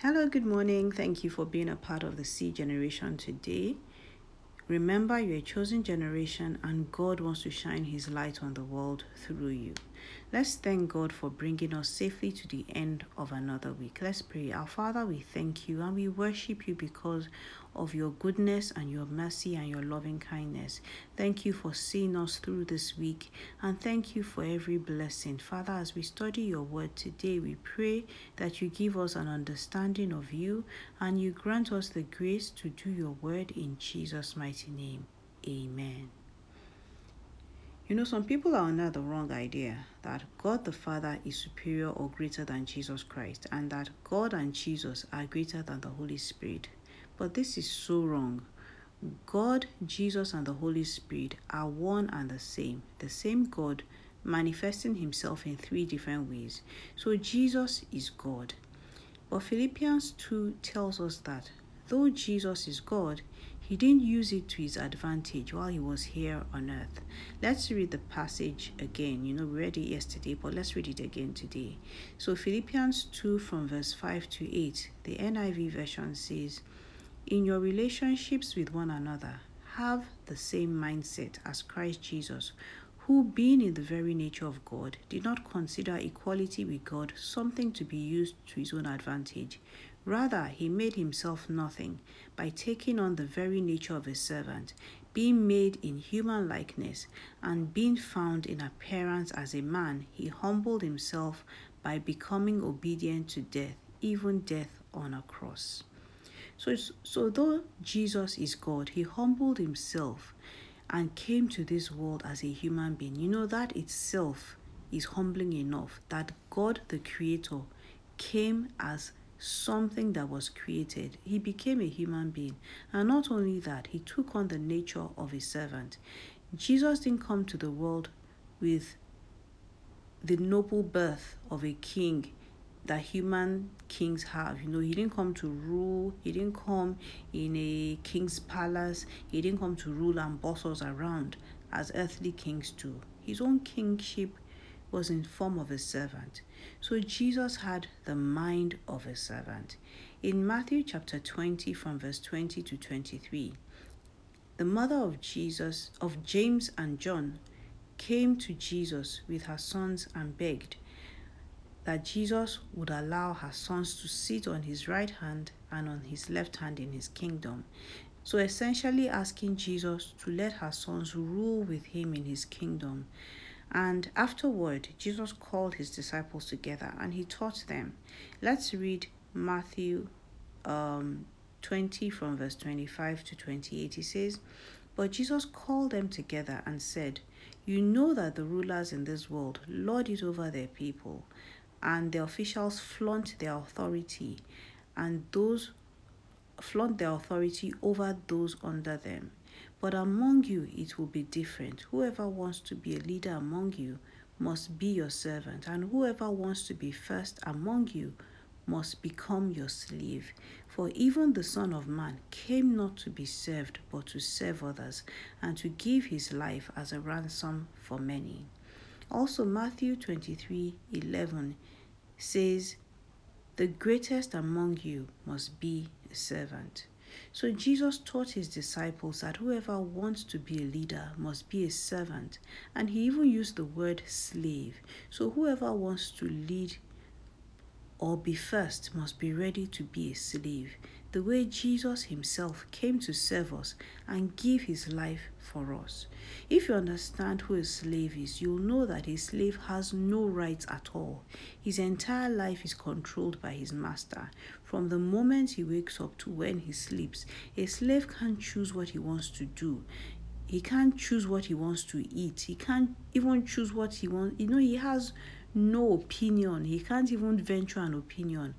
Hello, good morning. Thank you for being a part of the C generation today. Remember, you're a chosen generation and God wants to shine His light on the world through you. Let's thank God for bringing us safely to the end of another week. Let's pray. Our Father, we thank you and we worship you because of your goodness and your mercy and your loving kindness. Thank you for seeing us through this week and thank you for every blessing. Father, as we study your word today, we pray that you give us an understanding of you and you grant us the grace to do your word in Jesus' mighty name. Amen. You know, some people are under the wrong idea that God the Father is superior or greater than Jesus Christ, and that God and Jesus are greater than the Holy Spirit. But this is so wrong. God, Jesus, and the Holy Spirit are one and the same, the same God manifesting himself in three different ways. So Jesus is God. But Philippians 2 tells us that though Jesus is God, he didn't use it to his advantage while he was here on earth. Let's read the passage again. You know, we read it yesterday, but let's read it again today. So, Philippians 2 from verse 5 to 8, the NIV version says, In your relationships with one another, have the same mindset as Christ Jesus, who, being in the very nature of God, did not consider equality with God something to be used to his own advantage. Rather, he made himself nothing by taking on the very nature of a servant, being made in human likeness, and being found in appearance as a man, he humbled himself by becoming obedient to death, even death on a cross. So, so though Jesus is God, he humbled himself and came to this world as a human being. You know, that itself is humbling enough that God the Creator came as something that was created. He became a human being. And not only that, he took on the nature of a servant. Jesus didn't come to the world with the noble birth of a king that human kings have. You know, he didn't come to rule, he didn't come in a king's palace, he didn't come to rule and boss us around as earthly kings do. His own kingship was in form of a servant. So Jesus had the mind of a servant. In Matthew chapter 20 from verse 20 to 23, the mother of Jesus, of James and John, came to Jesus with her sons and begged that Jesus would allow her sons to sit on his right hand and on his left hand in his kingdom. So essentially asking Jesus to let her sons rule with him in his kingdom. And afterward, Jesus called his disciples together and he taught them. Let's read Matthew um, 20 from verse 25 to 28. He says, But Jesus called them together and said, You know that the rulers in this world lord it over their people, and the officials flaunt their authority, and those flaunt their authority over those under them. But among you it will be different. Whoever wants to be a leader among you must be your servant, and whoever wants to be first among you must become your slave. For even the Son of Man came not to be served, but to serve others, and to give his life as a ransom for many. Also, Matthew 23 11 says, The greatest among you must be a servant. So Jesus taught his disciples that whoever wants to be a leader must be a servant, and he even used the word slave. So whoever wants to lead or be first must be ready to be a slave, the way Jesus himself came to serve us and give his life for us. If you understand who a slave is, you'll know that a slave has no rights at all. His entire life is controlled by his master. From the moment he wakes up to when he sleeps, a slave can't choose what he wants to do he can't choose what he wants to eat he can't even choose what he wants you know he has no opinion. He can't even venture an opinion.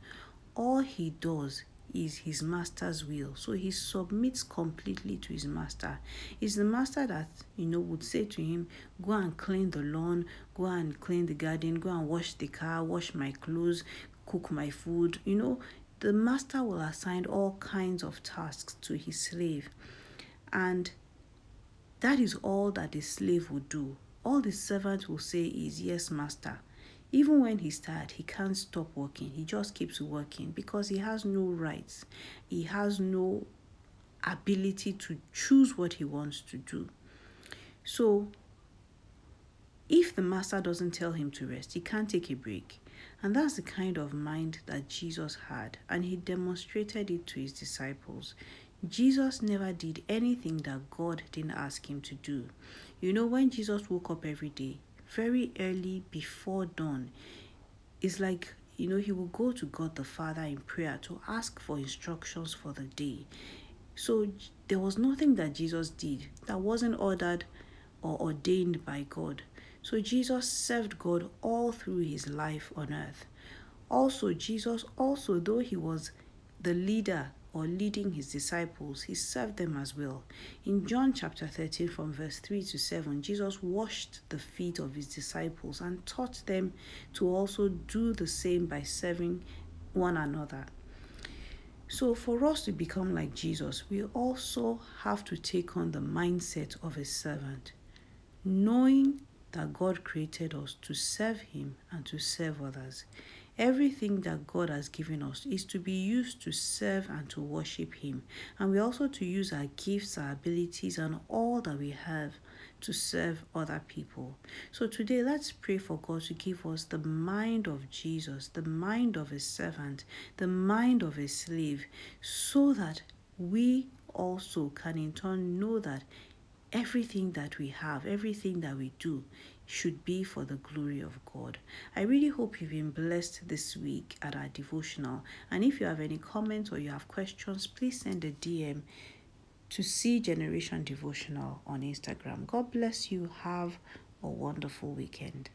All he does is his master's will. So he submits completely to his master. It's the master that, you know, would say to him, Go and clean the lawn, go and clean the garden, go and wash the car, wash my clothes, cook my food. You know, the master will assign all kinds of tasks to his slave. And that is all that the slave will do. All the servant will say is, Yes, master. Even when he's tired, he can't stop working. He just keeps working because he has no rights. He has no ability to choose what he wants to do. So, if the master doesn't tell him to rest, he can't take a break. And that's the kind of mind that Jesus had, and he demonstrated it to his disciples. Jesus never did anything that God didn't ask him to do. You know, when Jesus woke up every day, very early before dawn, it's like, you know, he will go to God the Father in prayer to ask for instructions for the day. So there was nothing that Jesus did that wasn't ordered or ordained by God. So Jesus served God all through his life on earth. Also, Jesus, also, though he was the leader or leading his disciples, he served them as well. In John chapter 13, from verse 3 to 7, Jesus washed the feet of his disciples and taught them to also do the same by serving one another. So, for us to become like Jesus, we also have to take on the mindset of a servant, knowing that God created us to serve Him and to serve others. Everything that God has given us is to be used to serve and to worship Him. And we also to use our gifts, our abilities, and all that we have to serve other people. So today, let's pray for God to give us the mind of Jesus, the mind of a servant, the mind of a slave, so that we also can in turn know that everything that we have, everything that we do, should be for the glory of God. I really hope you've been blessed this week at our devotional. And if you have any comments or you have questions, please send a DM to see Generation Devotional on Instagram. God bless you. Have a wonderful weekend.